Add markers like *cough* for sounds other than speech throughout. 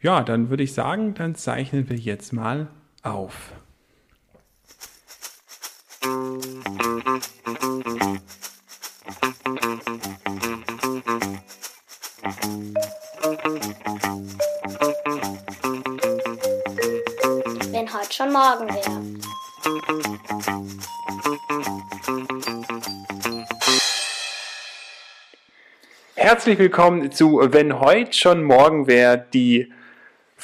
Ja, dann würde ich sagen, dann zeichnen wir jetzt mal auf. Wenn heute schon morgen wäre. Herzlich willkommen zu Wenn heute schon morgen wäre, die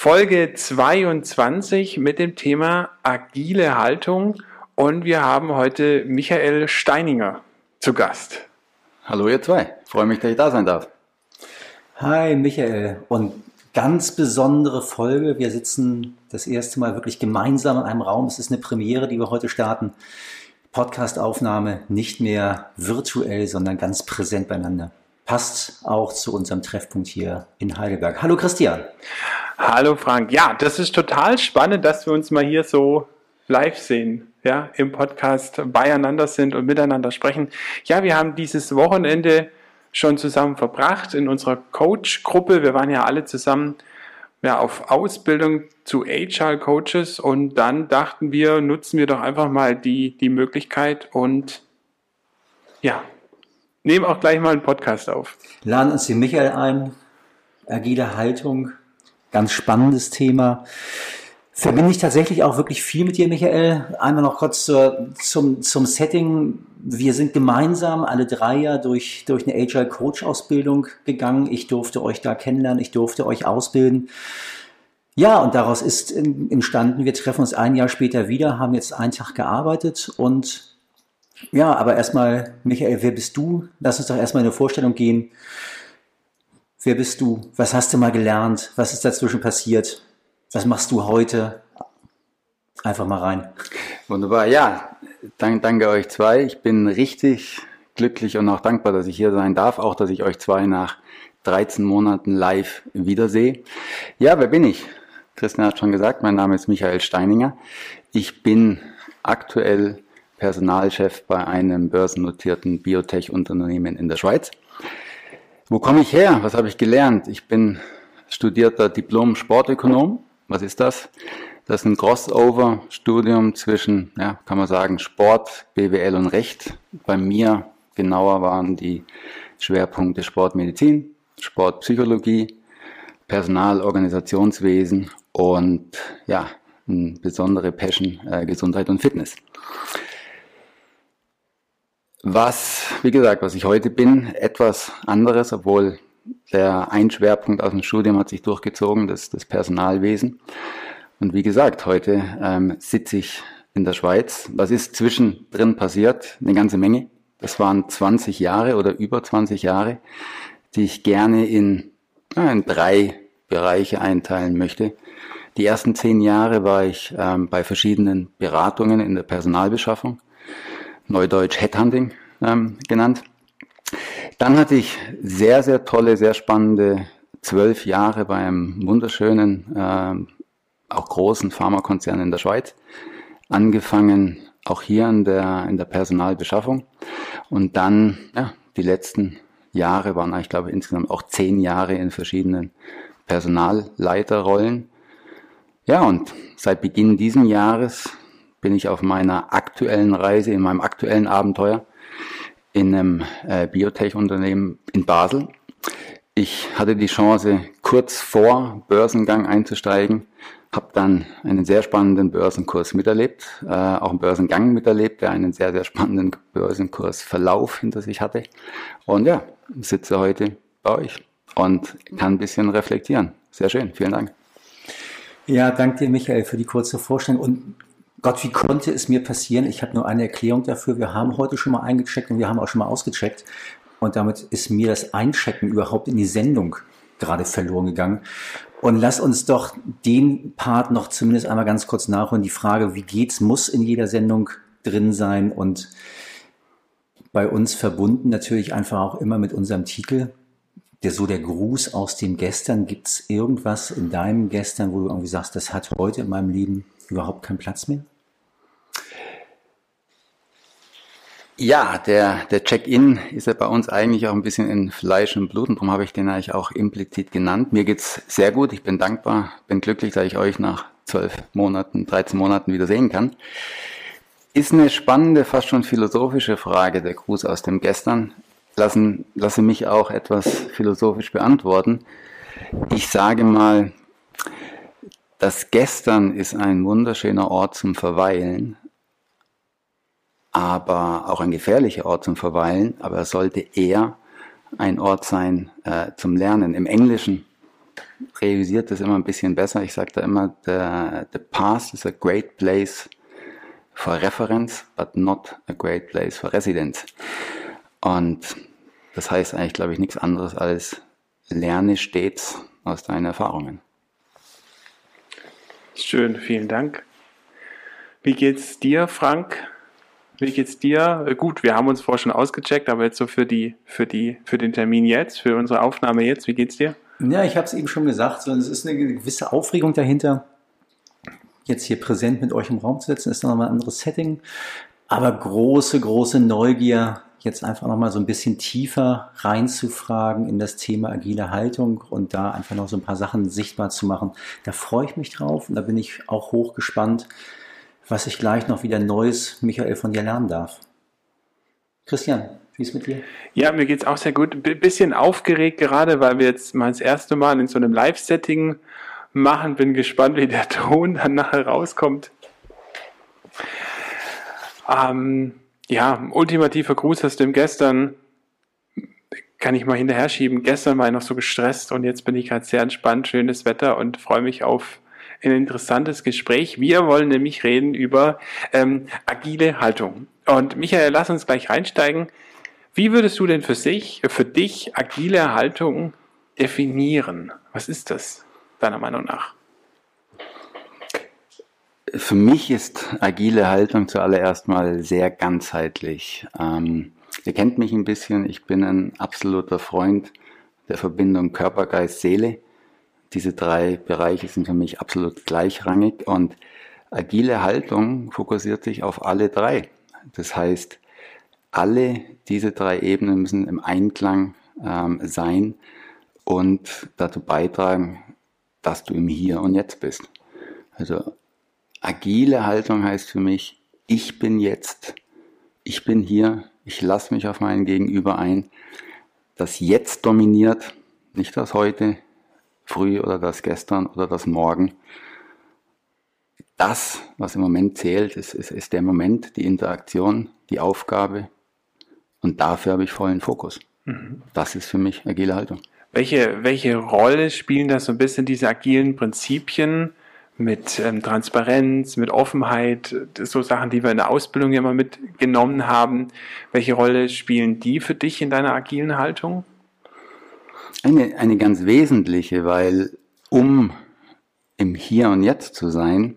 Folge 22 mit dem Thema agile Haltung. Und wir haben heute Michael Steininger zu Gast. Hallo ihr zwei, freue mich, dass ich da sein darf. Hi Michael und ganz besondere Folge. Wir sitzen das erste Mal wirklich gemeinsam in einem Raum. Es ist eine Premiere, die wir heute starten. Podcastaufnahme nicht mehr virtuell, sondern ganz präsent beieinander. Passt auch zu unserem Treffpunkt hier in Heidelberg. Hallo Christian. Hallo Frank. Ja, das ist total spannend, dass wir uns mal hier so live sehen, ja, im Podcast beieinander sind und miteinander sprechen. Ja, wir haben dieses Wochenende schon zusammen verbracht in unserer Coach-Gruppe. Wir waren ja alle zusammen ja, auf Ausbildung zu Agile Coaches und dann dachten wir, nutzen wir doch einfach mal die, die Möglichkeit und ja, nehmen auch gleich mal einen Podcast auf. Laden uns den Michael ein. Agile Haltung, ganz spannendes Thema. Verbinde ich tatsächlich auch wirklich viel mit dir, Michael. Einmal noch kurz zur, zum, zum Setting. Wir sind gemeinsam alle drei ja durch, durch eine Agile Coach Ausbildung gegangen. Ich durfte euch da kennenlernen, ich durfte euch ausbilden. Ja, und daraus ist entstanden, wir treffen uns ein Jahr später wieder, haben jetzt einen Tag gearbeitet und ja, aber erstmal, Michael, wer bist du? Lass uns doch erstmal in eine Vorstellung gehen. Wer bist du? Was hast du mal gelernt? Was ist dazwischen passiert? Was machst du heute? Einfach mal rein. Wunderbar, ja, danke, danke euch zwei. Ich bin richtig glücklich und auch dankbar, dass ich hier sein darf, auch dass ich euch zwei nach 13 Monaten live wiedersehe. Ja, wer bin ich? Christian hat schon gesagt, mein Name ist Michael Steininger. Ich bin aktuell Personalchef bei einem börsennotierten Biotech-Unternehmen in der Schweiz. Wo komme ich her? Was habe ich gelernt? Ich bin studierter Diplom-Sportökonom. Was ist das? Das ist ein Crossover-Studium zwischen, ja, kann man sagen, Sport, BWL und Recht. Bei mir genauer waren die Schwerpunkte Sportmedizin, Sportpsychologie, Personalorganisationswesen und ja, eine besondere Passion äh, Gesundheit und Fitness. Was, wie gesagt, was ich heute bin, etwas anderes, obwohl der ein Schwerpunkt aus dem Studium hat sich durchgezogen, das, das Personalwesen. Und wie gesagt, heute ähm, sitze ich in der Schweiz. Was ist zwischendrin passiert? Eine ganze Menge. Das waren 20 Jahre oder über 20 Jahre, die ich gerne in, in drei Bereiche einteilen möchte. Die ersten zehn Jahre war ich ähm, bei verschiedenen Beratungen in der Personalbeschaffung. Neudeutsch Headhunting ähm, genannt. Dann hatte ich sehr, sehr tolle, sehr spannende zwölf Jahre bei einem wunderschönen, ähm, auch großen Pharmakonzern in der Schweiz. Angefangen auch hier in der, in der Personalbeschaffung. Und dann, ja, die letzten Jahre waren, ich glaube, insgesamt auch zehn Jahre in verschiedenen Personalleiterrollen. Ja, und seit Beginn diesen Jahres bin ich auf meiner aktuellen Reise, in meinem aktuellen Abenteuer in einem äh, Biotech-Unternehmen in Basel. Ich hatte die Chance, kurz vor Börsengang einzusteigen, habe dann einen sehr spannenden Börsenkurs miterlebt, äh, auch einen Börsengang miterlebt, der einen sehr, sehr spannenden Börsenkursverlauf hinter sich hatte. Und ja, sitze heute bei euch und kann ein bisschen reflektieren. Sehr schön, vielen Dank. Ja, danke dir, Michael, für die kurze Vorstellung. Und Gott, wie konnte es mir passieren? Ich habe nur eine Erklärung dafür. Wir haben heute schon mal eingecheckt und wir haben auch schon mal ausgecheckt. Und damit ist mir das Einchecken überhaupt in die Sendung gerade verloren gegangen. Und lass uns doch den Part noch zumindest einmal ganz kurz nachholen. Die Frage, wie geht's, muss in jeder Sendung drin sein und bei uns verbunden natürlich einfach auch immer mit unserem Titel. Der, so der Gruß aus dem Gestern. Gibt's irgendwas in deinem Gestern, wo du irgendwie sagst, das hat heute in meinem Leben überhaupt keinen Platz mehr? Ja, der, der Check-in ist ja bei uns eigentlich auch ein bisschen in Fleisch und Blut und darum habe ich den eigentlich auch implizit genannt. Mir geht's sehr gut, ich bin dankbar, bin glücklich, dass ich euch nach zwölf Monaten, 13 Monaten wieder sehen kann. Ist eine spannende, fast schon philosophische Frage, der Gruß aus dem Gestern. Lassen, lasse mich auch etwas philosophisch beantworten. Ich sage mal, das Gestern ist ein wunderschöner Ort zum Verweilen, aber auch ein gefährlicher Ort zum Verweilen, aber er sollte eher ein Ort sein äh, zum Lernen. Im Englischen realisiert das immer ein bisschen besser. Ich sage da immer, the, the past is a great place for reference, but not a great place for residence. Und das heißt eigentlich, glaube ich, nichts anderes als lerne stets aus deinen Erfahrungen. Schön, vielen Dank. Wie geht's dir, Frank? Wie geht's dir? Äh, gut, wir haben uns vorher schon ausgecheckt, aber jetzt so für die, für die, für den Termin jetzt, für unsere Aufnahme jetzt, wie geht's dir? Ja, ich habe es eben schon gesagt, so, es ist eine gewisse Aufregung dahinter. Jetzt hier präsent mit euch im Raum zu sitzen, ist nochmal ein anderes Setting. Aber große, große Neugier, jetzt einfach nochmal so ein bisschen tiefer reinzufragen in das Thema agile Haltung und da einfach noch so ein paar Sachen sichtbar zu machen. Da freue ich mich drauf und da bin ich auch hochgespannt, was ich gleich noch wieder Neues, Michael, von dir lernen darf. Christian, wie ist mit dir? Ja, mir geht es auch sehr gut. Ein bisschen aufgeregt gerade, weil wir jetzt mal das erste Mal in so einem Live-Setting machen. Bin gespannt, wie der Ton dann nachher rauskommt. Ähm, ja, ultimativer Gruß aus dem gestern. Kann ich mal hinterher schieben. Gestern war ich noch so gestresst und jetzt bin ich gerade sehr entspannt, schönes Wetter und freue mich auf ein interessantes Gespräch. Wir wollen nämlich reden über ähm, agile Haltung. Und Michael, lass uns gleich reinsteigen. Wie würdest du denn für sich, für dich agile Haltung definieren? Was ist das deiner Meinung nach? Für mich ist agile Haltung zuallererst mal sehr ganzheitlich. Ähm, ihr kennt mich ein bisschen, ich bin ein absoluter Freund der Verbindung Körper, Geist, Seele. Diese drei Bereiche sind für mich absolut gleichrangig und agile Haltung fokussiert sich auf alle drei. Das heißt, alle diese drei Ebenen müssen im Einklang ähm, sein und dazu beitragen, dass du im Hier und Jetzt bist. Also agile Haltung heißt für mich, ich bin jetzt, ich bin hier, ich lasse mich auf meinen Gegenüber ein. Das Jetzt dominiert, nicht das Heute, früh oder das gestern oder das morgen. Das, was im Moment zählt, ist, ist, ist der Moment, die Interaktion, die Aufgabe. Und dafür habe ich vollen Fokus. Mhm. Das ist für mich agile Haltung. Welche, welche Rolle spielen da so ein bisschen diese agilen Prinzipien mit ähm, Transparenz, mit Offenheit, so Sachen, die wir in der Ausbildung ja immer mitgenommen haben. Welche Rolle spielen die für dich in deiner agilen Haltung? Eine, eine ganz wesentliche, weil um im Hier und Jetzt zu sein,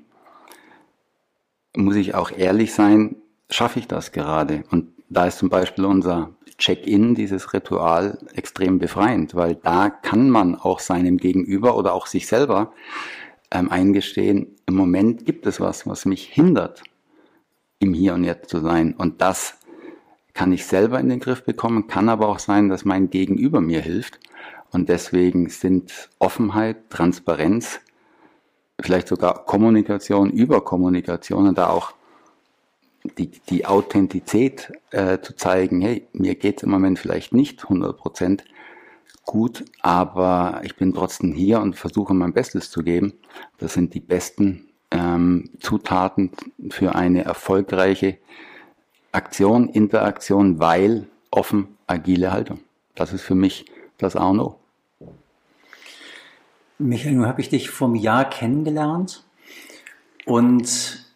muss ich auch ehrlich sein, schaffe ich das gerade? Und da ist zum Beispiel unser Check-in, dieses Ritual, extrem befreiend, weil da kann man auch seinem Gegenüber oder auch sich selber ähm, eingestehen, im Moment gibt es was, was mich hindert, im Hier und Jetzt zu sein. Und das kann ich selber in den Griff bekommen, kann aber auch sein, dass mein Gegenüber mir hilft. Und deswegen sind Offenheit, Transparenz, vielleicht sogar Kommunikation über Kommunikation und da auch die, die Authentizität äh, zu zeigen, hey, mir geht es im Moment vielleicht nicht 100% gut, aber ich bin trotzdem hier und versuche mein Bestes zu geben. Das sind die besten ähm, Zutaten für eine erfolgreiche Aktion, Interaktion, weil offen, agile Haltung. Das ist für mich das A und O. Michael, nun habe ich dich vom Jahr kennengelernt und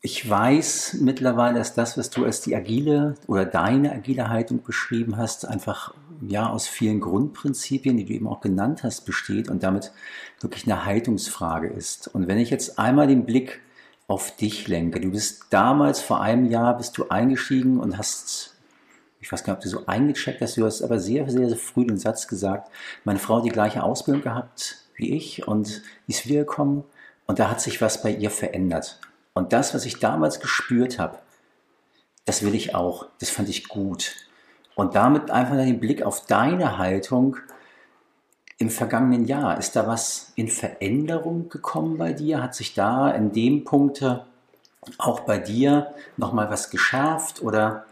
ich weiß mittlerweile, dass das, was du als die agile oder deine agile Haltung beschrieben hast, einfach ja aus vielen Grundprinzipien, die du eben auch genannt hast, besteht und damit wirklich eine Haltungsfrage ist. Und wenn ich jetzt einmal den Blick auf dich lenke, du bist damals vor einem Jahr bist du eingestiegen und hast ich weiß gar nicht, ob du so eingecheckt hast, du hast aber sehr, sehr, sehr früh den Satz gesagt, meine Frau hat die gleiche Ausbildung gehabt wie ich und ist wiedergekommen und da hat sich was bei ihr verändert. Und das, was ich damals gespürt habe, das will ich auch, das fand ich gut. Und damit einfach den Blick auf deine Haltung im vergangenen Jahr. Ist da was in Veränderung gekommen bei dir? Hat sich da in dem Punkte auch bei dir nochmal was geschärft oder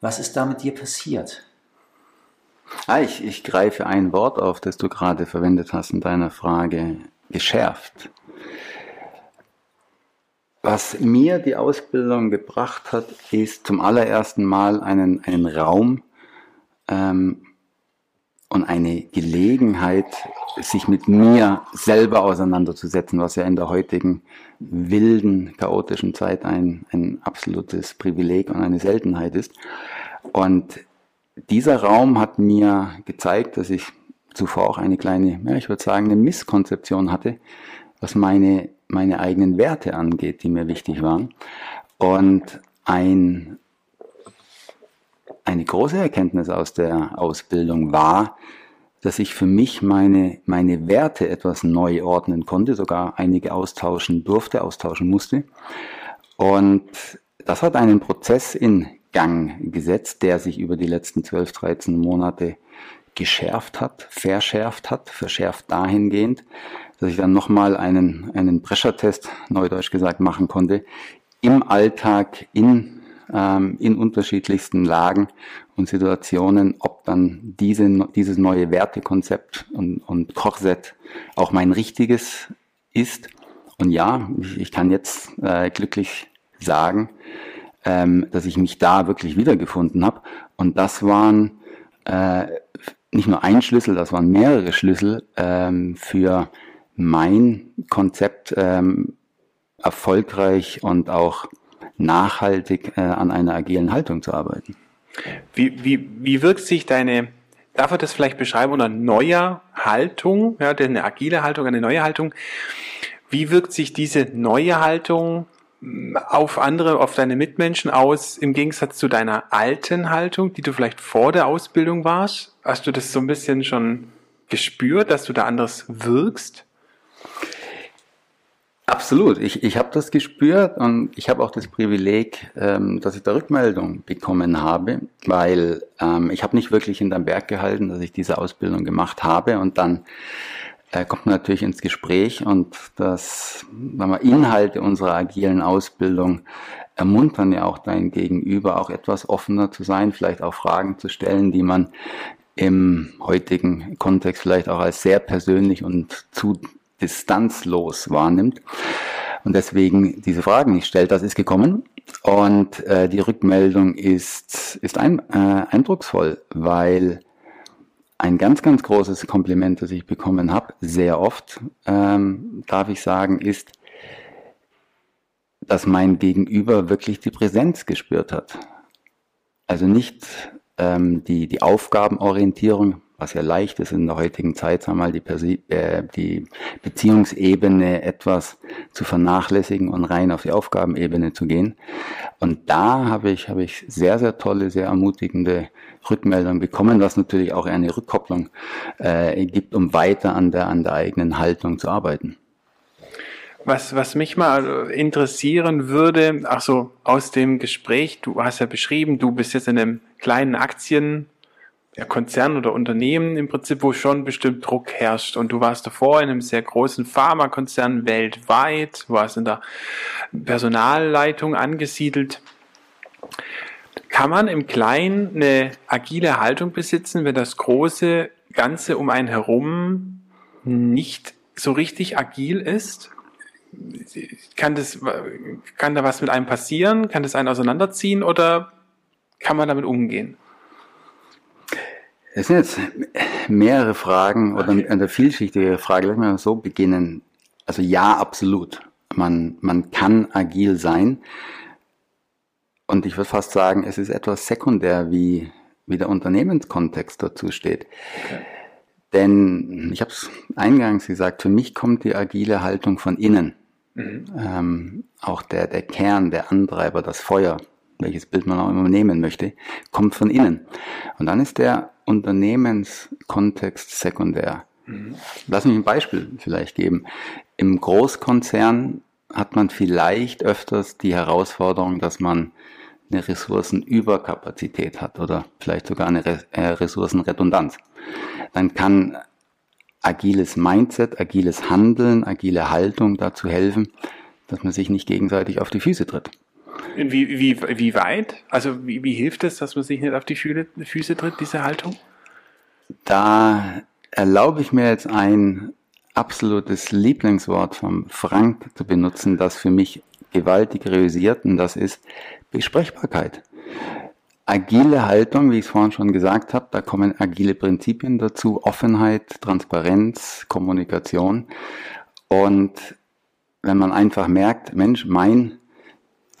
was ist da mit dir passiert? Ah, ich, ich greife ein Wort auf, das du gerade verwendet hast in deiner Frage, geschärft. Was mir die Ausbildung gebracht hat, ist zum allerersten Mal einen, einen Raum ähm, und eine Gelegenheit, sich mit mir selber auseinanderzusetzen, was ja in der heutigen wilden, chaotischen Zeit ein, ein absolutes Privileg und eine Seltenheit ist. Und dieser Raum hat mir gezeigt, dass ich zuvor auch eine kleine, ja, ich würde sagen, eine Misskonzeption hatte, was meine, meine eigenen Werte angeht, die mir wichtig waren. Und ein, eine große Erkenntnis aus der Ausbildung war, dass ich für mich meine, meine Werte etwas neu ordnen konnte, sogar einige austauschen durfte, austauschen musste. Und das hat einen Prozess in Gang gesetzt, der sich über die letzten 12, 13 Monate geschärft hat, verschärft hat, verschärft dahingehend, dass ich dann nochmal einen, einen Pressure-Test, neudeutsch gesagt, machen konnte, im Alltag, in, ähm, in unterschiedlichsten Lagen und Situationen, ob dann diese, dieses neue Wertekonzept und, und Korsett auch mein richtiges ist. Und ja, ich, ich kann jetzt äh, glücklich sagen, ähm, dass ich mich da wirklich wiedergefunden habe. Und das waren äh, nicht nur ein Schlüssel, das waren mehrere Schlüssel ähm, für mein Konzept ähm, erfolgreich und auch nachhaltig äh, an einer agilen Haltung zu arbeiten. Wie, wie, wie wirkt sich deine, darf er das vielleicht beschreiben, unter neuer Haltung, ja, eine agile Haltung, eine neue Haltung, wie wirkt sich diese neue Haltung auf andere, auf deine Mitmenschen aus, im Gegensatz zu deiner alten Haltung, die du vielleicht vor der Ausbildung warst? Hast du das so ein bisschen schon gespürt, dass du da anders wirkst? Absolut. Ich, ich habe das gespürt und ich habe auch das Privileg, ähm, dass ich da Rückmeldung bekommen habe, weil ähm, ich habe nicht wirklich hinterm Berg gehalten, dass ich diese Ausbildung gemacht habe und dann äh, kommt man natürlich ins Gespräch und das sagen wir, Inhalte unserer agilen Ausbildung ermuntern ja auch dein Gegenüber, auch etwas offener zu sein, vielleicht auch Fragen zu stellen, die man im heutigen Kontext vielleicht auch als sehr persönlich und zu distanzlos wahrnimmt. Und deswegen diese Fragen nicht stellt, das ist gekommen. Und äh, die Rückmeldung ist, ist ein, äh, eindrucksvoll, weil ein ganz, ganz großes Kompliment, das ich bekommen habe, sehr oft, ähm, darf ich sagen, ist, dass mein Gegenüber wirklich die Präsenz gespürt hat. Also nicht ähm, die, die Aufgabenorientierung, was ja leicht ist in der heutigen Zeit, sagen wir mal, die, Persi äh, die Beziehungsebene etwas zu vernachlässigen und rein auf die Aufgabenebene zu gehen. Und da habe ich, habe ich sehr, sehr tolle, sehr ermutigende Rückmeldungen bekommen, was natürlich auch eine Rückkopplung äh, gibt, um weiter an der, an der eigenen Haltung zu arbeiten. Was, was mich mal interessieren würde, ach so, aus dem Gespräch, du hast ja beschrieben, du bist jetzt in einem kleinen Aktien, ja, Konzern oder Unternehmen im Prinzip, wo schon bestimmt Druck herrscht. Und du warst davor in einem sehr großen Pharmakonzern weltweit, warst in der Personalleitung angesiedelt. Kann man im Kleinen eine agile Haltung besitzen, wenn das große Ganze um einen herum nicht so richtig agil ist? Kann, das, kann da was mit einem passieren? Kann das einen auseinanderziehen oder kann man damit umgehen? Es sind jetzt mehrere Fragen oder okay. eine vielschichtige Frage. Lass mal so beginnen. Also ja, absolut. Man, man kann agil sein. Und ich würde fast sagen, es ist etwas sekundär, wie, wie der Unternehmenskontext dazu steht. Okay. Denn ich habe es eingangs gesagt, für mich kommt die agile Haltung von innen. Mhm. Ähm, auch der, der Kern, der Antreiber, das Feuer, welches Bild man auch immer nehmen möchte, kommt von innen. Und dann ist der Unternehmenskontext sekundär. Mhm. Lass mich ein Beispiel vielleicht geben. Im Großkonzern hat man vielleicht öfters die Herausforderung, dass man eine Ressourcenüberkapazität hat oder vielleicht sogar eine äh, Ressourcenredundanz, dann kann agiles Mindset, agiles Handeln, agile Haltung dazu helfen, dass man sich nicht gegenseitig auf die Füße tritt. Wie, wie, wie weit? Also wie, wie hilft es, dass man sich nicht auf die Füße tritt, diese Haltung? Da erlaube ich mir jetzt ein absolutes Lieblingswort vom Frank zu benutzen, das für mich gewaltig realisiert und das ist Besprechbarkeit. Agile Haltung, wie ich es vorhin schon gesagt habe, da kommen agile Prinzipien dazu, Offenheit, Transparenz, Kommunikation. Und wenn man einfach merkt, Mensch, mein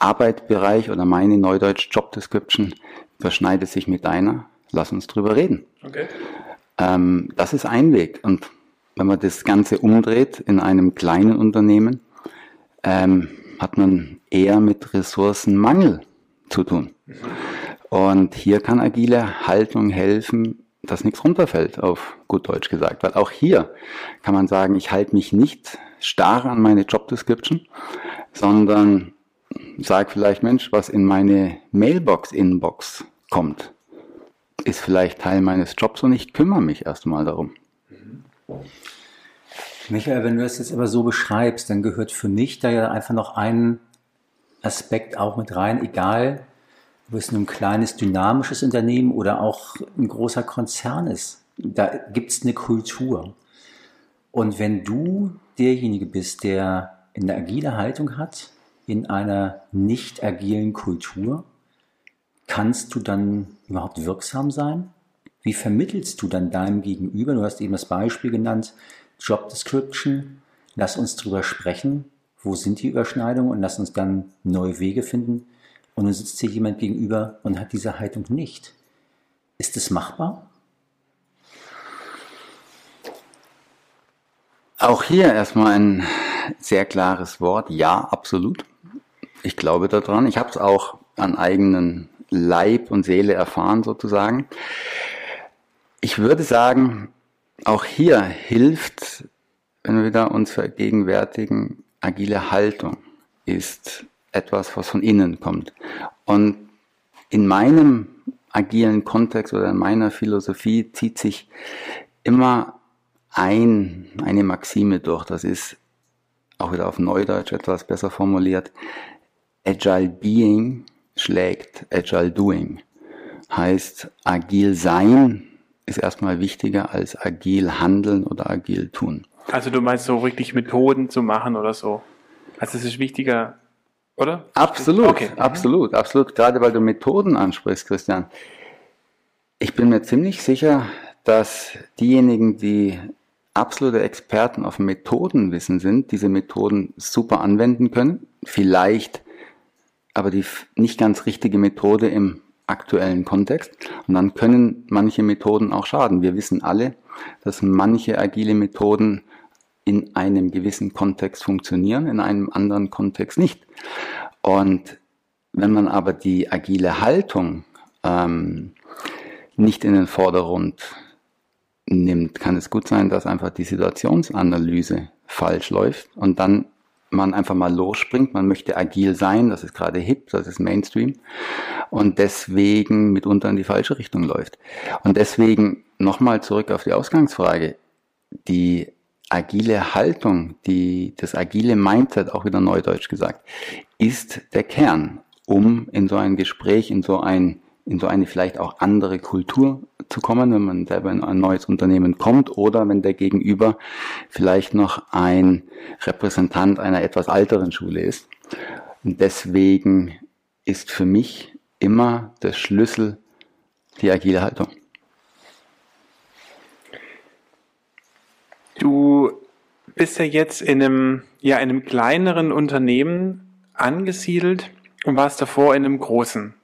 Arbeitsbereich oder meine Neudeutsch Job Description überschneidet sich mit deiner, lass uns drüber reden. Okay. Ähm, das ist ein Weg. Und wenn man das Ganze umdreht in einem kleinen Unternehmen, ähm, hat man eher mit Ressourcenmangel zu tun. Und hier kann agile Haltung helfen, dass nichts runterfällt, auf gut Deutsch gesagt. Weil auch hier kann man sagen, ich halte mich nicht starr an meine Job Description, sondern sage vielleicht, Mensch, was in meine Mailbox-Inbox kommt, ist vielleicht Teil meines Jobs und ich kümmere mich erstmal darum. Michael, wenn du das jetzt aber so beschreibst, dann gehört für mich da ja einfach noch ein Aspekt auch mit rein, egal ob es ein kleines dynamisches Unternehmen oder auch ein großer Konzern ist. Da gibt es eine Kultur. Und wenn du derjenige bist, der eine agile Haltung hat, in einer nicht agilen Kultur, kannst du dann überhaupt wirksam sein? Wie vermittelst du dann deinem Gegenüber, du hast eben das Beispiel genannt, Job Description, lass uns drüber sprechen, wo sind die Überschneidungen und lass uns dann neue Wege finden. Und dann sitzt hier jemand gegenüber und hat diese Haltung nicht. Ist es machbar? Auch hier erstmal ein sehr klares Wort. Ja, absolut. Ich glaube daran. Ich habe es auch an eigenen Leib und Seele erfahren sozusagen. Ich würde sagen, auch hier hilft, wenn wir wieder uns vergegenwärtigen, agile Haltung ist etwas, was von innen kommt. Und in meinem agilen Kontext oder in meiner Philosophie zieht sich immer ein, eine Maxime durch. Das ist auch wieder auf Neudeutsch etwas besser formuliert. Agile Being schlägt Agile Doing. Heißt, agil sein ist erstmal wichtiger als agil handeln oder agil tun. Also du meinst so richtig Methoden zu machen oder so? Also es ist wichtiger, oder? Absolut, okay. absolut, absolut. Gerade weil du Methoden ansprichst, Christian. Ich bin mir ziemlich sicher, dass diejenigen, die absolute Experten auf Methodenwissen sind, diese Methoden super anwenden können. Vielleicht aber die nicht ganz richtige Methode im aktuellen Kontext. Und dann können manche Methoden auch schaden. Wir wissen alle, dass manche agile Methoden in einem gewissen Kontext funktionieren, in einem anderen Kontext nicht. Und wenn man aber die agile Haltung ähm, nicht in den Vordergrund nimmt, kann es gut sein, dass einfach die Situationsanalyse falsch läuft und dann man einfach mal losspringt. Man möchte agil sein, das ist gerade hip, das ist Mainstream und deswegen mitunter in die falsche Richtung läuft. Und deswegen nochmal zurück auf die Ausgangsfrage. Die agile Haltung, die, das agile Mindset, auch wieder neudeutsch gesagt, ist der Kern, um in so ein Gespräch, in so ein in so eine vielleicht auch andere Kultur zu kommen, wenn man selber in ein neues Unternehmen kommt oder wenn der Gegenüber vielleicht noch ein Repräsentant einer etwas älteren Schule ist. Und deswegen ist für mich immer der Schlüssel die agile Haltung. Du bist ja jetzt in einem, ja, in einem kleineren Unternehmen angesiedelt und warst davor in einem großen.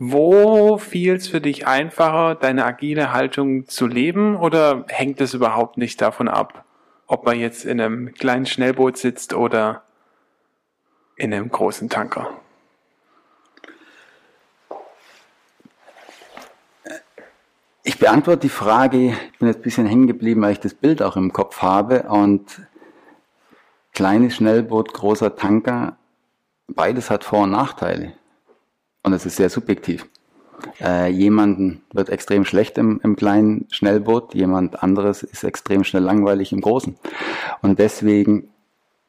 Wo fiel es für dich einfacher, deine agile Haltung zu leben oder hängt es überhaupt nicht davon ab, ob man jetzt in einem kleinen Schnellboot sitzt oder in einem großen Tanker? Ich beantworte die Frage, ich bin jetzt ein bisschen hängen geblieben, weil ich das Bild auch im Kopf habe und kleines Schnellboot, großer Tanker, beides hat Vor- und Nachteile. Und es ist sehr subjektiv. Äh, jemanden wird extrem schlecht im, im kleinen Schnellboot, jemand anderes ist extrem schnell langweilig im großen. Und deswegen,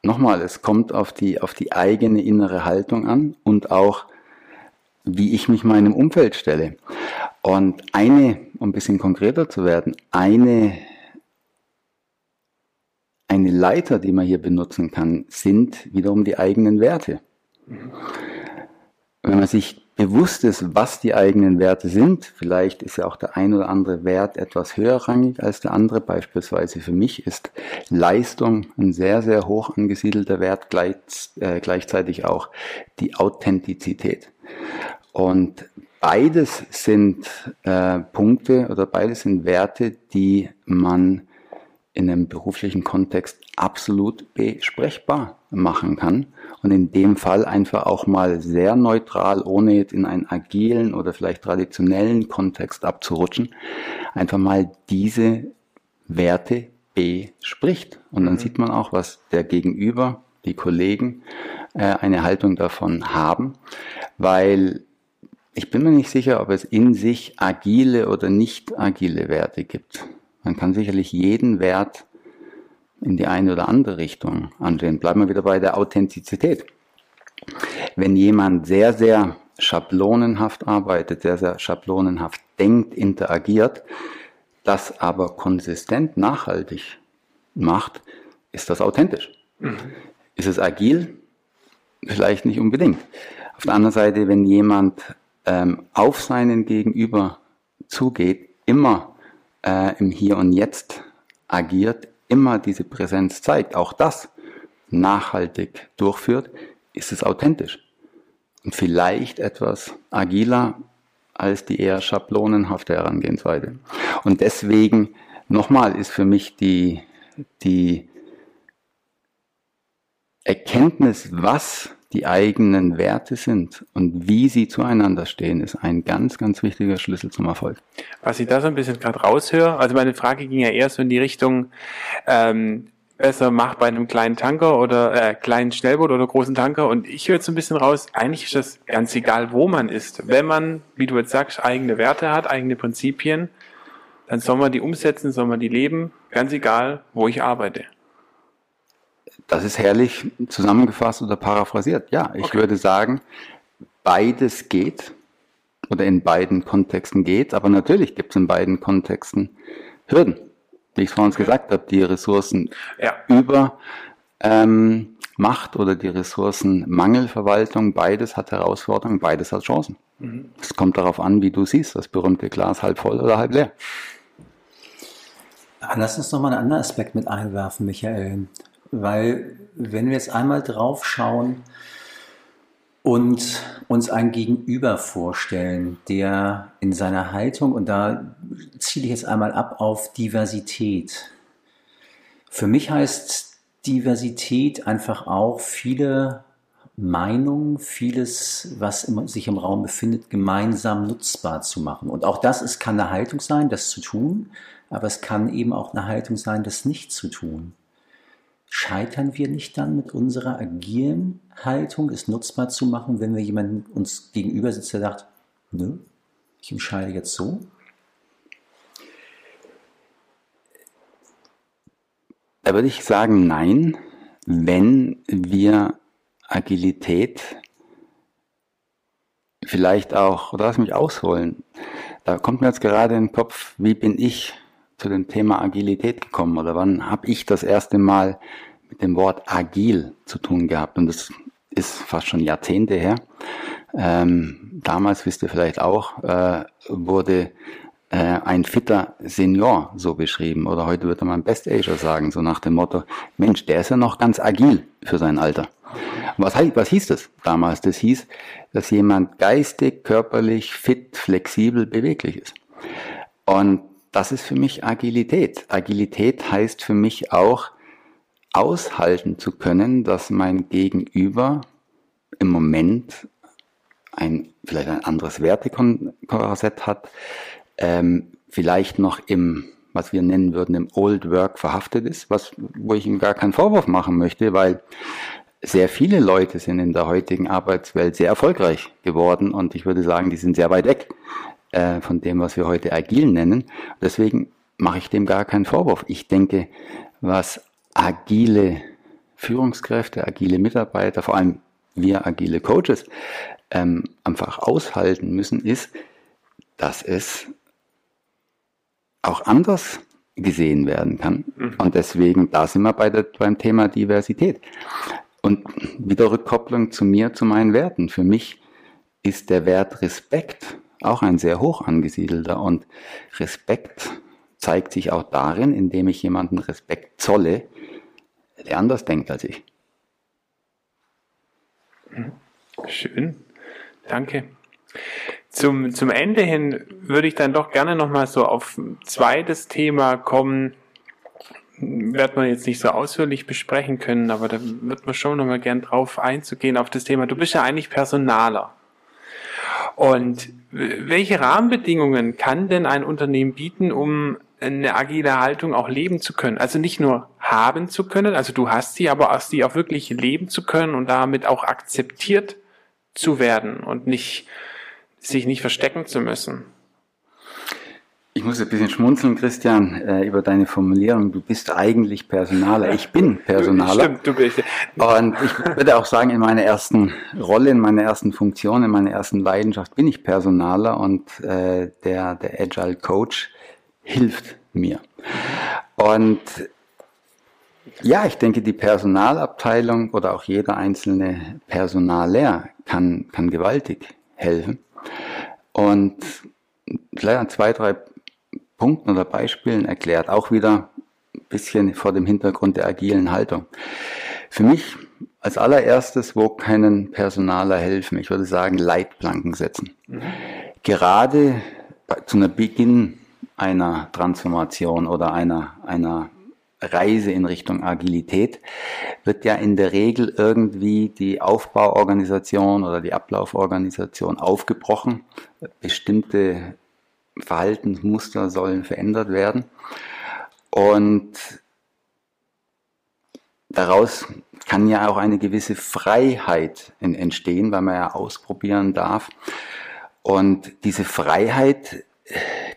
nochmal, es kommt auf die, auf die eigene innere Haltung an und auch, wie ich mich meinem Umfeld stelle. Und eine, um ein bisschen konkreter zu werden, eine, eine Leiter, die man hier benutzen kann, sind wiederum die eigenen Werte. Wenn man sich bewusst ist, was die eigenen Werte sind. Vielleicht ist ja auch der ein oder andere Wert etwas höherrangig als der andere. Beispielsweise für mich ist Leistung ein sehr, sehr hoch angesiedelter Wert, gleich, äh, gleichzeitig auch die Authentizität. Und beides sind äh, Punkte oder beides sind Werte, die man in einem beruflichen Kontext absolut besprechbar machen kann und in dem Fall einfach auch mal sehr neutral, ohne jetzt in einen agilen oder vielleicht traditionellen Kontext abzurutschen, einfach mal diese Werte bespricht. Und dann mhm. sieht man auch, was der Gegenüber, die Kollegen, äh, eine Haltung davon haben, weil ich bin mir nicht sicher, ob es in sich agile oder nicht agile Werte gibt. Man kann sicherlich jeden Wert in die eine oder andere Richtung ansehen. Bleiben wir wieder bei der Authentizität. Wenn jemand sehr, sehr schablonenhaft arbeitet, sehr, sehr schablonenhaft denkt, interagiert, das aber konsistent, nachhaltig macht, ist das authentisch. Mhm. Ist es agil? Vielleicht nicht unbedingt. Auf der anderen Seite, wenn jemand ähm, auf seinen Gegenüber zugeht, immer äh, im Hier und Jetzt agiert, immer diese Präsenz zeigt, auch das nachhaltig durchführt, ist es authentisch. Und vielleicht etwas agiler als die eher schablonenhafte Herangehensweise. Und deswegen, nochmal, ist für mich die, die Erkenntnis, was die eigenen Werte sind und wie sie zueinander stehen, ist ein ganz, ganz wichtiger Schlüssel zum Erfolg. Was ich da so ein bisschen gerade raushöre, also meine Frage ging ja eher so in die Richtung, ähm, besser macht bei einem kleinen Tanker oder äh, kleinen Schnellboot oder großen Tanker. Und ich höre jetzt so ein bisschen raus, eigentlich ist das ganz egal, wo man ist. Wenn man, wie du jetzt sagst, eigene Werte hat, eigene Prinzipien, dann soll man die umsetzen, soll man die leben, ganz egal, wo ich arbeite. Das ist herrlich zusammengefasst oder paraphrasiert. Ja, ich okay. würde sagen, beides geht oder in beiden Kontexten geht, aber natürlich gibt es in beiden Kontexten Hürden. Wie ich vorhin gesagt habe, die Ressourcen ja. über ähm, Macht oder die Ressourcenmangelverwaltung, beides hat Herausforderungen, beides hat Chancen. Mhm. Es kommt darauf an, wie du siehst, das berühmte Glas halb voll oder halb leer. Lass uns noch mal einen anderen Aspekt mit einwerfen, Michael. Weil wenn wir jetzt einmal drauf schauen und uns ein Gegenüber vorstellen, der in seiner Haltung, und da ziele ich jetzt einmal ab auf Diversität. Für mich heißt Diversität einfach auch viele Meinungen, vieles, was sich im Raum befindet, gemeinsam nutzbar zu machen. Und auch das es kann eine Haltung sein, das zu tun, aber es kann eben auch eine Haltung sein, das nicht zu tun. Scheitern wir nicht dann mit unserer agilen Haltung, es nutzbar zu machen, wenn wir jemanden uns gegenüber sitzt, der sagt, nö, ich entscheide jetzt so? Da würde ich sagen, nein, wenn wir Agilität vielleicht auch, oder lass mich ausholen, da kommt mir jetzt gerade in den Kopf, wie bin ich zu dem Thema Agilität gekommen oder wann habe ich das erste Mal mit dem Wort agil zu tun gehabt? Und das ist fast schon Jahrzehnte her. Ähm, damals, wisst ihr vielleicht auch, äh, wurde äh, ein fitter Senior so beschrieben. Oder heute würde man Best Ager sagen, so nach dem Motto, Mensch, der ist ja noch ganz agil für sein Alter. Was, was hieß das damals? Das hieß, dass jemand geistig, körperlich, fit, flexibel, beweglich ist. Und das ist für mich Agilität. Agilität heißt für mich auch, aushalten zu können, dass mein Gegenüber im Moment ein, vielleicht ein anderes Wertekorsett hat, ähm, vielleicht noch im, was wir nennen würden, im Old Work verhaftet ist, was, wo ich ihm gar keinen Vorwurf machen möchte, weil sehr viele Leute sind in der heutigen Arbeitswelt sehr erfolgreich geworden und ich würde sagen, die sind sehr weit weg äh, von dem, was wir heute agil nennen. Deswegen mache ich dem gar keinen Vorwurf. Ich denke, was agile Führungskräfte, agile Mitarbeiter, vor allem wir agile Coaches, ähm, einfach aushalten müssen, ist, dass es auch anders gesehen werden kann. Mhm. Und deswegen, da sind wir bei der, beim Thema Diversität. Und wieder Rückkopplung zu mir, zu meinen Werten. Für mich ist der Wert Respekt auch ein sehr hoch angesiedelter. Und Respekt zeigt sich auch darin, indem ich jemanden Respekt zolle, der anders denkt als ich. Schön, danke. Zum, zum Ende hin würde ich dann doch gerne nochmal so auf ein zweites Thema kommen, wird man jetzt nicht so ausführlich besprechen können, aber da wird man schon nochmal gern drauf einzugehen auf das Thema. Du bist ja eigentlich Personaler. Und welche Rahmenbedingungen kann denn ein Unternehmen bieten, um eine agile Haltung auch leben zu können? Also nicht nur haben zu können, also du hast sie, aber auch sie auch wirklich leben zu können und damit auch akzeptiert zu werden und nicht sich nicht verstecken zu müssen. Ich muss ein bisschen schmunzeln, Christian, äh, über deine Formulierung. Du bist eigentlich Personaler. Ich bin *laughs* Personaler. Stimmt, du bist. Und ich würde auch sagen, in meiner ersten Rolle, in meiner ersten Funktion, in meiner ersten Leidenschaft bin ich Personaler und äh, der, der Agile Coach hilft mir. Und ja, ich denke, die Personalabteilung oder auch jeder einzelne Personaler kann, kann gewaltig helfen. Und vielleicht an zwei, drei Punkten oder Beispielen erklärt, auch wieder ein bisschen vor dem Hintergrund der agilen Haltung. Für mich als allererstes, wo können Personaler helfen? Ich würde sagen, Leitplanken setzen. Mhm. Gerade zu Beginn einer Transformation oder einer, einer Reise in Richtung Agilität wird ja in der Regel irgendwie die Aufbauorganisation oder die Ablauforganisation aufgebrochen. Bestimmte Verhaltensmuster sollen verändert werden. Und daraus kann ja auch eine gewisse Freiheit entstehen, weil man ja ausprobieren darf. Und diese Freiheit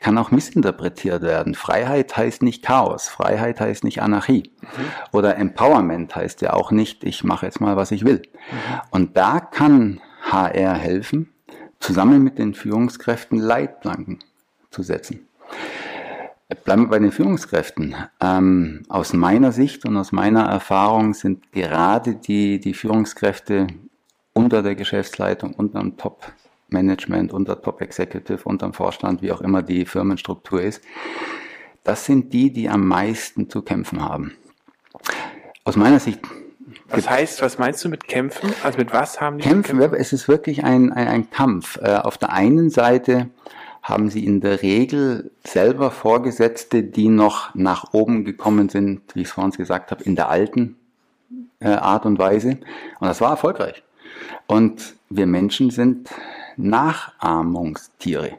kann auch missinterpretiert werden. Freiheit heißt nicht Chaos, Freiheit heißt nicht Anarchie. Mhm. Oder Empowerment heißt ja auch nicht, ich mache jetzt mal, was ich will. Mhm. Und da kann HR helfen, zusammen mit den Führungskräften Leitplanken zu setzen. Bleiben wir bei den Führungskräften. Ähm, aus meiner Sicht und aus meiner Erfahrung sind gerade die, die Führungskräfte unter der Geschäftsleitung, unter dem Top-Management, unter Top-Executive, unter dem Vorstand, wie auch immer die Firmenstruktur ist, das sind die, die am meisten zu kämpfen haben. Aus meiner Sicht was heißt, was meinst du mit kämpfen? Also mit was haben die kämpfen? Es ist wirklich ein, ein, ein Kampf. Äh, auf der einen Seite haben sie in der Regel selber Vorgesetzte, die noch nach oben gekommen sind, wie ich es vorhin gesagt habe, in der alten äh, Art und Weise. Und das war erfolgreich. Und wir Menschen sind Nachahmungstiere.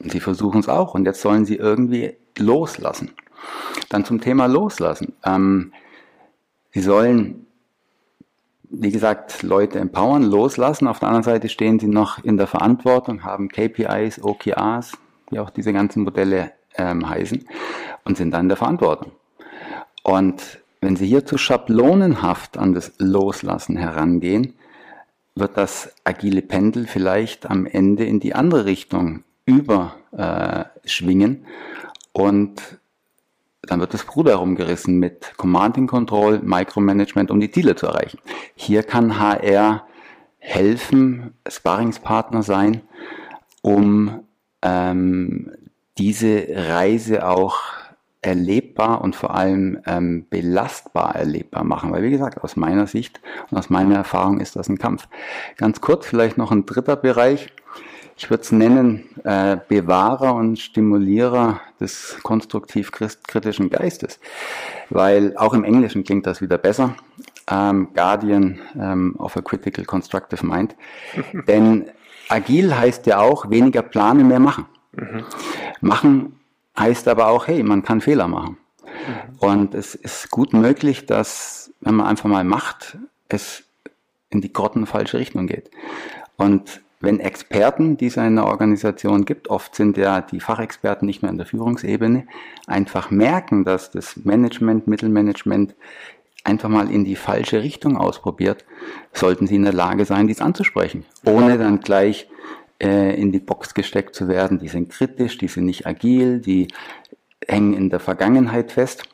Sie versuchen es auch. Und jetzt sollen sie irgendwie loslassen. Dann zum Thema Loslassen. Ähm, sie sollen wie gesagt, Leute empowern, loslassen. Auf der anderen Seite stehen sie noch in der Verantwortung, haben KPIs, OKRs, wie auch diese ganzen Modelle ähm, heißen, und sind dann in der Verantwortung. Und wenn Sie hier zu schablonenhaft an das Loslassen herangehen, wird das agile Pendel vielleicht am Ende in die andere Richtung überschwingen äh, und dann wird das Bruder herumgerissen mit Command Control, Micromanagement, um die Ziele zu erreichen. Hier kann HR helfen, Sparringspartner sein, um ähm, diese Reise auch erlebbar und vor allem ähm, belastbar erlebbar machen. Weil wie gesagt, aus meiner Sicht und aus meiner Erfahrung ist das ein Kampf. Ganz kurz vielleicht noch ein dritter Bereich ich würde es nennen, äh, Bewahrer und Stimulierer des konstruktiv-kritischen Geistes. Weil auch im Englischen klingt das wieder besser. Ähm, Guardian ähm, of a Critical Constructive Mind. *laughs* Denn agil heißt ja auch weniger planen, mehr machen. Mhm. Machen heißt aber auch, hey, man kann Fehler machen. Und es ist gut möglich, dass, wenn man einfach mal macht, es in die grottenfalsche Richtung geht. Und wenn Experten, die es in einer Organisation gibt, oft sind ja die Fachexperten nicht mehr in der Führungsebene, einfach merken, dass das Management, Mittelmanagement einfach mal in die falsche Richtung ausprobiert, sollten sie in der Lage sein, dies anzusprechen, ohne dann gleich äh, in die Box gesteckt zu werden. Die sind kritisch, die sind nicht agil, die hängen in der Vergangenheit fest.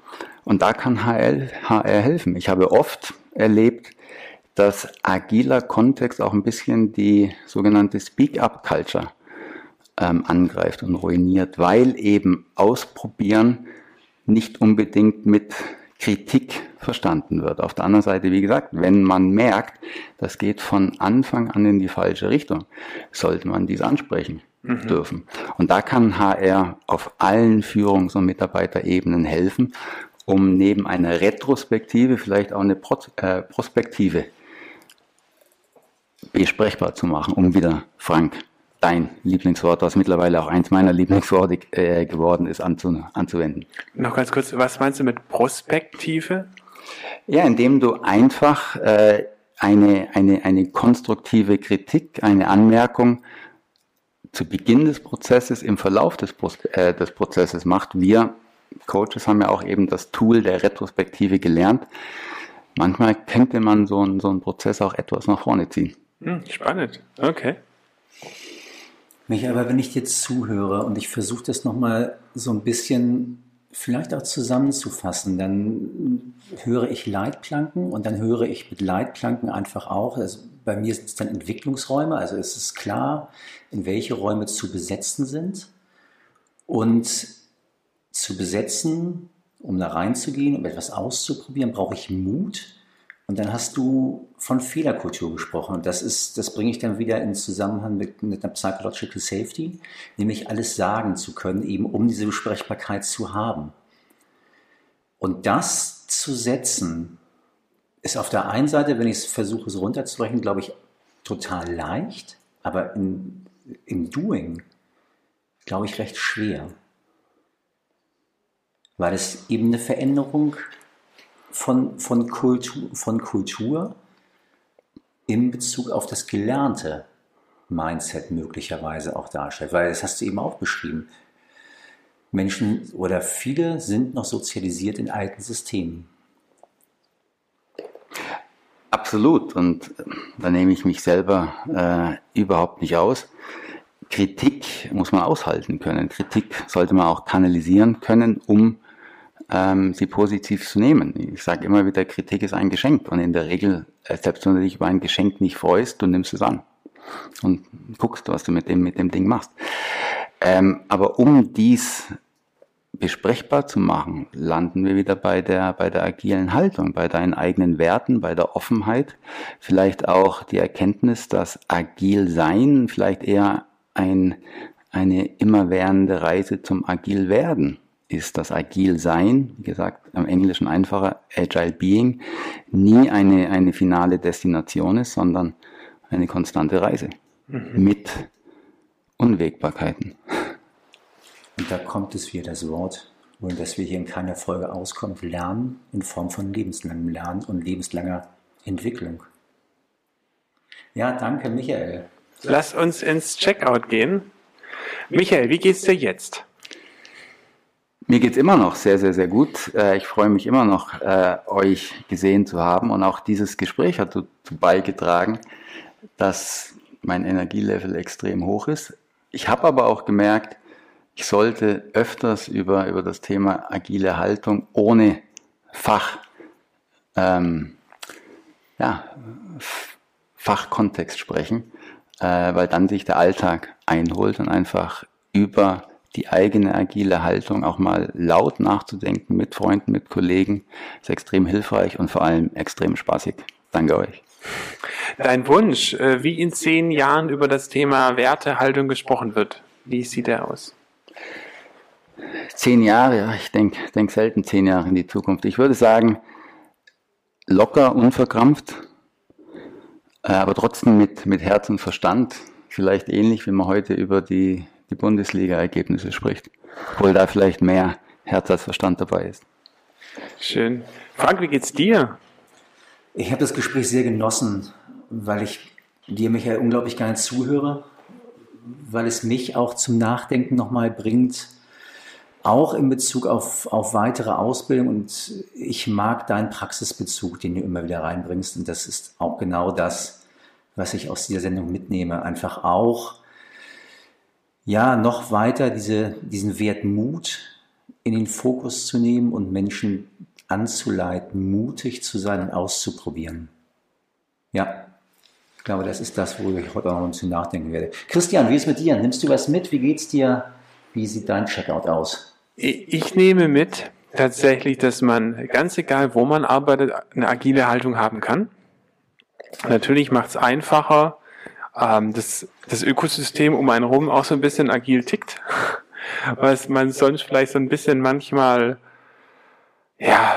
Und da kann HL, HR helfen. Ich habe oft erlebt, dass agiler Kontext auch ein bisschen die sogenannte Speak-up-Culture ähm, angreift und ruiniert, weil eben Ausprobieren nicht unbedingt mit Kritik verstanden wird. Auf der anderen Seite, wie gesagt, wenn man merkt, das geht von Anfang an in die falsche Richtung, sollte man dies ansprechen mhm. dürfen. Und da kann HR auf allen Führungs- und Mitarbeiterebenen helfen, um neben einer Retrospektive vielleicht auch eine Pros äh, Prospektive besprechbar zu machen, um wieder Frank dein Lieblingswort, was mittlerweile auch eins meiner Lieblingsworte äh, geworden ist, anzu, anzuwenden. Noch ganz kurz, was meinst du mit Prospektive? Ja, indem du einfach äh, eine, eine, eine konstruktive Kritik, eine Anmerkung zu Beginn des Prozesses, im Verlauf des, äh, des Prozesses macht. Wir Coaches haben ja auch eben das Tool der Retrospektive gelernt. Manchmal könnte man so einen, so einen Prozess auch etwas nach vorne ziehen. Hm, spannend, okay. Mich aber, wenn ich jetzt zuhöre und ich versuche das nochmal so ein bisschen vielleicht auch zusammenzufassen, dann höre ich Leitplanken und dann höre ich mit Leitplanken einfach auch, also bei mir sind es dann Entwicklungsräume, also es ist klar, in welche Räume zu besetzen sind und zu besetzen, um da reinzugehen, um etwas auszuprobieren, brauche ich Mut und dann hast du von Fehlerkultur gesprochen. Das ist, das bringe ich dann wieder in Zusammenhang mit, mit einer Psychological Safety, nämlich alles sagen zu können, eben um diese Besprechbarkeit zu haben. Und das zu setzen, ist auf der einen Seite, wenn ich es versuche, so runterzubrechen, glaube ich, total leicht, aber in, im Doing, glaube ich, recht schwer. Weil es eben eine Veränderung von, von, Kultur, von Kultur in Bezug auf das gelernte Mindset möglicherweise auch darstellt. Weil das hast du eben auch beschrieben. Menschen oder viele sind noch sozialisiert in alten Systemen. Absolut. Und da nehme ich mich selber äh, überhaupt nicht aus. Kritik muss man aushalten können. Kritik sollte man auch kanalisieren können, um ähm, sie positiv zu nehmen. Ich sage immer wieder, Kritik ist ein Geschenk und in der Regel, äh, selbst wenn du dich über ein Geschenk nicht freust, du nimmst es an und guckst, was du mit dem, mit dem Ding machst. Ähm, aber um dies besprechbar zu machen, landen wir wieder bei der, bei der agilen Haltung, bei deinen eigenen Werten, bei der Offenheit, vielleicht auch die Erkenntnis, dass agil sein vielleicht eher ein, eine immerwährende Reise zum agil werden ist das Agil Sein, wie gesagt, am Englischen einfacher, Agile Being, nie eine, eine finale Destination ist, sondern eine konstante Reise mhm. mit Unwägbarkeiten. Und da kommt es wieder das Wort, ohne dass wir hier in keiner Folge auskommen, Lernen in Form von lebenslangem Lernen und lebenslanger Entwicklung. Ja, danke, Michael. Lass uns ins Checkout gehen. Michael, wie geht's dir jetzt? Mir geht's immer noch sehr, sehr, sehr gut. Äh, ich freue mich immer noch, äh, euch gesehen zu haben. Und auch dieses Gespräch hat dazu beigetragen, dass mein Energielevel extrem hoch ist. Ich habe aber auch gemerkt, ich sollte öfters über, über das Thema agile Haltung ohne Fach, ähm, ja, Fachkontext sprechen, äh, weil dann sich der Alltag einholt und einfach über die eigene agile Haltung auch mal laut nachzudenken mit Freunden, mit Kollegen, ist extrem hilfreich und vor allem extrem spaßig. Danke euch. Dein Wunsch, äh, wie in zehn Jahren über das Thema Wertehaltung gesprochen wird, wie sieht der aus? Zehn Jahre, ja, ich denke denk selten zehn Jahre in die Zukunft. Ich würde sagen, locker, unverkrampft, äh, aber trotzdem mit, mit Herz und Verstand. Vielleicht ähnlich, wie man heute über die die Bundesliga-Ergebnisse spricht. Obwohl da vielleicht mehr Herz als Verstand dabei ist. Schön. Frank, wie geht's dir? Ich habe das Gespräch sehr genossen, weil ich dir, Michael, unglaublich gerne zuhöre, weil es mich auch zum Nachdenken nochmal bringt, auch in Bezug auf, auf weitere Ausbildung. Und ich mag deinen Praxisbezug, den du immer wieder reinbringst. Und das ist auch genau das, was ich aus dieser Sendung mitnehme. Einfach auch, ja, noch weiter diese, diesen Wert Mut in den Fokus zu nehmen und Menschen anzuleiten, mutig zu sein und auszuprobieren. Ja, ich glaube, das ist das, worüber ich heute auch noch ein bisschen nachdenken werde. Christian, wie ist es mit dir? Nimmst du was mit? Wie geht's dir? Wie sieht dein Checkout aus? Ich nehme mit tatsächlich, dass man ganz egal, wo man arbeitet, eine agile Haltung haben kann. Natürlich macht es einfacher, ähm, dass das Ökosystem um einen herum auch so ein bisschen agil tickt, *laughs* was man sonst vielleicht so ein bisschen manchmal ja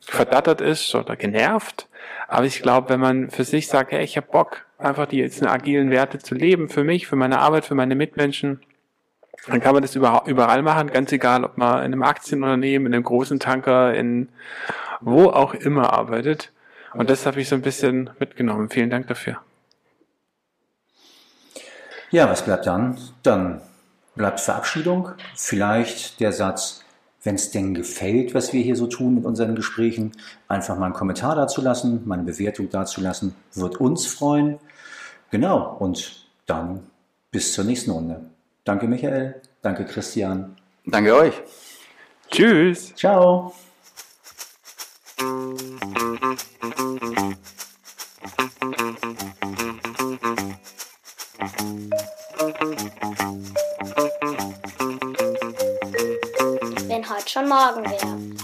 verdattert ist oder genervt. Aber ich glaube, wenn man für sich sagt, hey, ich habe Bock, einfach die jetzt agilen Werte zu leben, für mich, für meine Arbeit, für meine Mitmenschen, dann kann man das überall machen, ganz egal, ob man in einem Aktienunternehmen, in einem großen Tanker, in wo auch immer arbeitet. Und das habe ich so ein bisschen mitgenommen. Vielen Dank dafür. Ja, was bleibt dann? Dann bleibt Verabschiedung. Vielleicht der Satz, wenn es denn gefällt, was wir hier so tun mit unseren Gesprächen, einfach mal einen Kommentar dazu lassen, mal eine Bewertung dazu lassen, wird uns freuen. Genau, und dann bis zur nächsten Runde. Danke Michael, danke Christian. Danke euch. Tschüss. Ciao. schon morgen wieder.